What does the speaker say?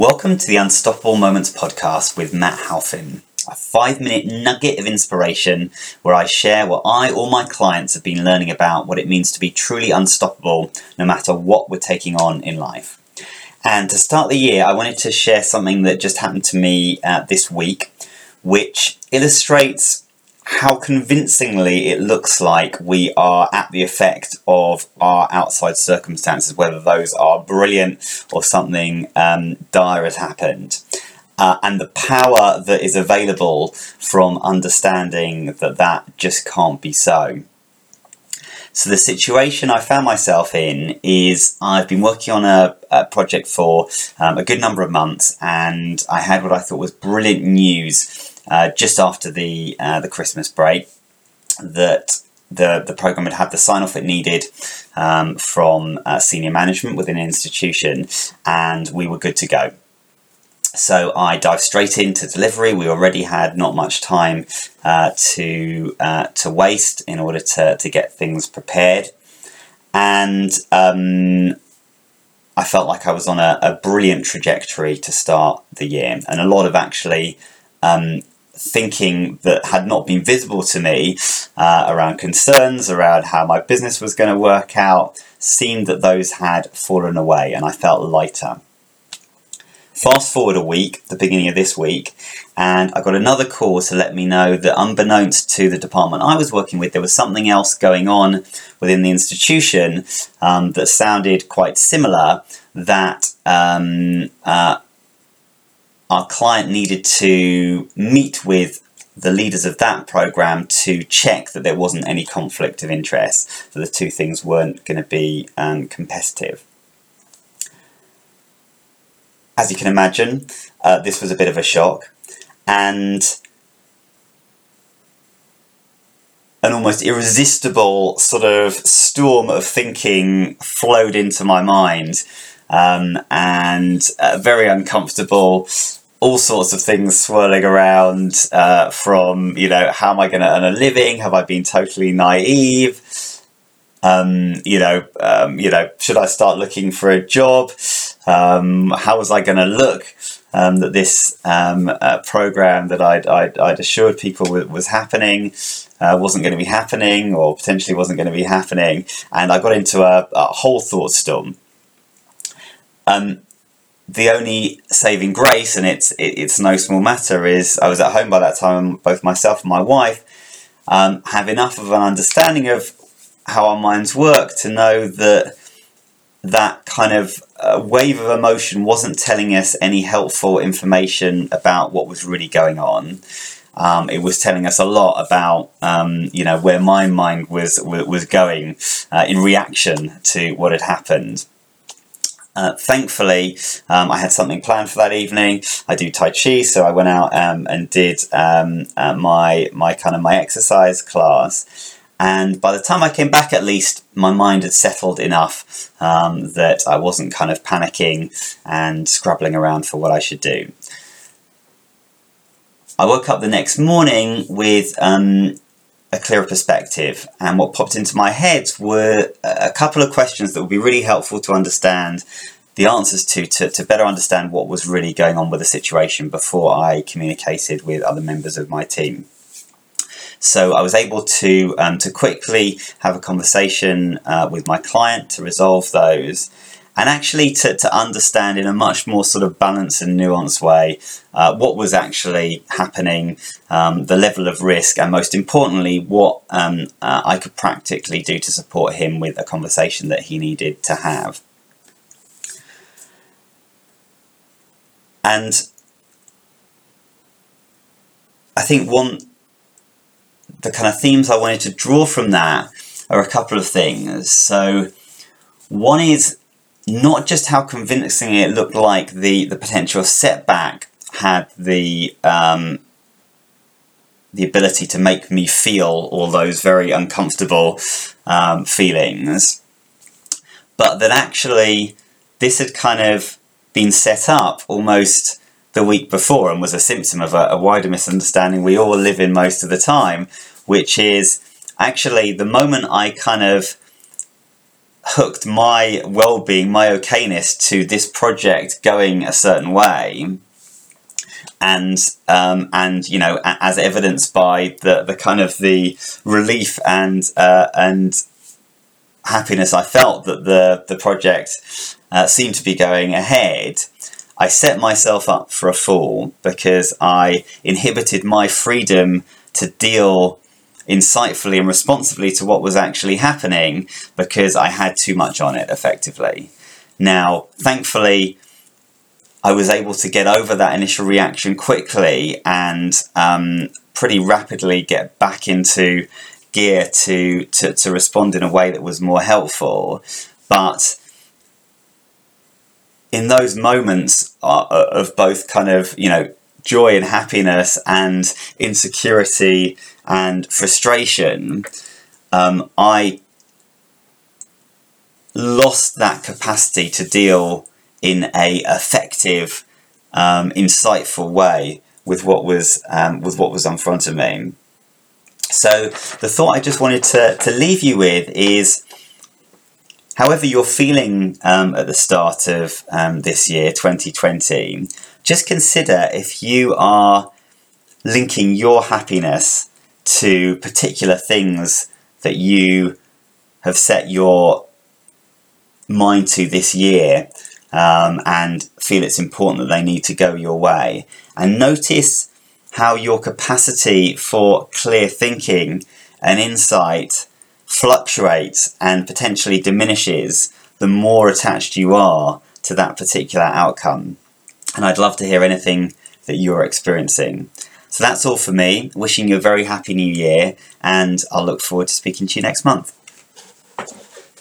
Welcome to the Unstoppable Moments podcast with Matt Halfin, a five minute nugget of inspiration where I share what I or my clients have been learning about what it means to be truly unstoppable no matter what we're taking on in life. And to start the year, I wanted to share something that just happened to me uh, this week, which illustrates how convincingly it looks like we are at the effect of our outside circumstances, whether those are brilliant or something um, dire has happened. Uh, and the power that is available from understanding that that just can't be so. So, the situation I found myself in is I've been working on a, a project for um, a good number of months, and I had what I thought was brilliant news uh, just after the uh, the Christmas break that the the program had had the sign off it needed um, from uh, senior management within an institution, and we were good to go. So I dived straight into delivery. We already had not much time uh, to uh, to waste in order to to get things prepared, and um, I felt like I was on a, a, brilliant trajectory to start the year, and a lot of actually um, thinking that had not been visible to me uh, around concerns around how my business was going to work out seemed that those had fallen away and I felt lighter. Fast forward a week, the beginning of this week, and I got another call to let me know that, unbeknownst to the department I was working with, there was something else going on within the institution um, that sounded quite similar. That um, uh, our client needed to meet with the leaders of that program to check that there wasn't any conflict of interest, that the two things weren't going to be um, competitive. As you can imagine, uh, this was a bit of a shock, and an almost irresistible sort of storm of thinking flowed into my mind. Um, and uh, very uncomfortable all sorts of things swirling around uh, from, you know, how am I going to earn a living? Have I been totally naive? Um, you know, um, you know, should I start looking for a job? Um, how was I going to look um, that this um, uh, program that I'd, I'd, I'd, assured people was happening uh, wasn't going to be happening or potentially wasn't going to be happening? And I got into a, a whole thought storm. Um, the only saving grace, and it's it, it's no small matter, is I was at home by that time. Both myself and my wife um, have enough of an understanding of how our minds work to know that that kind of uh, wave of emotion wasn't telling us any helpful information about what was really going on. Um, it was telling us a lot about um, you know where my mind was was going uh, in reaction to what had happened. Uh, thankfully, um, I had something planned for that evening. I do Tai Chi, so I went out um, and did um, uh, my my kind of my exercise class. And by the time I came back, at least my mind had settled enough um, that I wasn't kind of panicking and scrabbling around for what I should do. I woke up the next morning with um, a clearer perspective. And what popped into my head were a couple of questions that would be really helpful to understand the answers to, to, to better understand what was really going on with the situation before I communicated with other members of my team. So I was able to um, to quickly have a conversation uh, with my client to resolve those, and actually to, to understand in a much more sort of balanced and nuanced way uh, what was actually happening, um, the level of risk, and most importantly, what um, uh, I could practically do to support him with a conversation that he needed to have. And I think one, the kind of themes I wanted to draw from that are a couple of things. So, one is not just how convincing it looked like the, the potential setback had the um, the ability to make me feel all those very uncomfortable um, feelings, but that actually this had kind of been set up almost the week before and was a symptom of a, a wider misunderstanding we all live in most of the time, which is actually the moment I kind of hooked my well-being, my okayness to this project going a certain way, and um, and you know, as evidenced by the the kind of the relief and uh, and happiness I felt that the the project uh, seemed to be going ahead. I set myself up for a fall because I inhibited my freedom to deal insightfully and responsibly to what was actually happening because I had too much on it effectively. Now, thankfully, I was able to get over that initial reaction quickly and um, pretty rapidly get back into gear to, to, to respond in a way that was more helpful. But in those moments uh, of both kind of, you know, joy and happiness and insecurity and frustration, um, I lost that capacity to deal in a effective, um, insightful way with what was um, with what was in front of me. So the thought I just wanted to, to leave you with is however you're feeling um, at the start of um, this year, 2020, just consider if you are linking your happiness to particular things that you have set your mind to this year um, and feel it's important that they need to go your way. And notice how your capacity for clear thinking and insight fluctuates and potentially diminishes the more attached you are to that particular outcome. And I'd love to hear anything that you're experiencing. So that's all for me. Wishing you a very happy new year, and I'll look forward to speaking to you next month.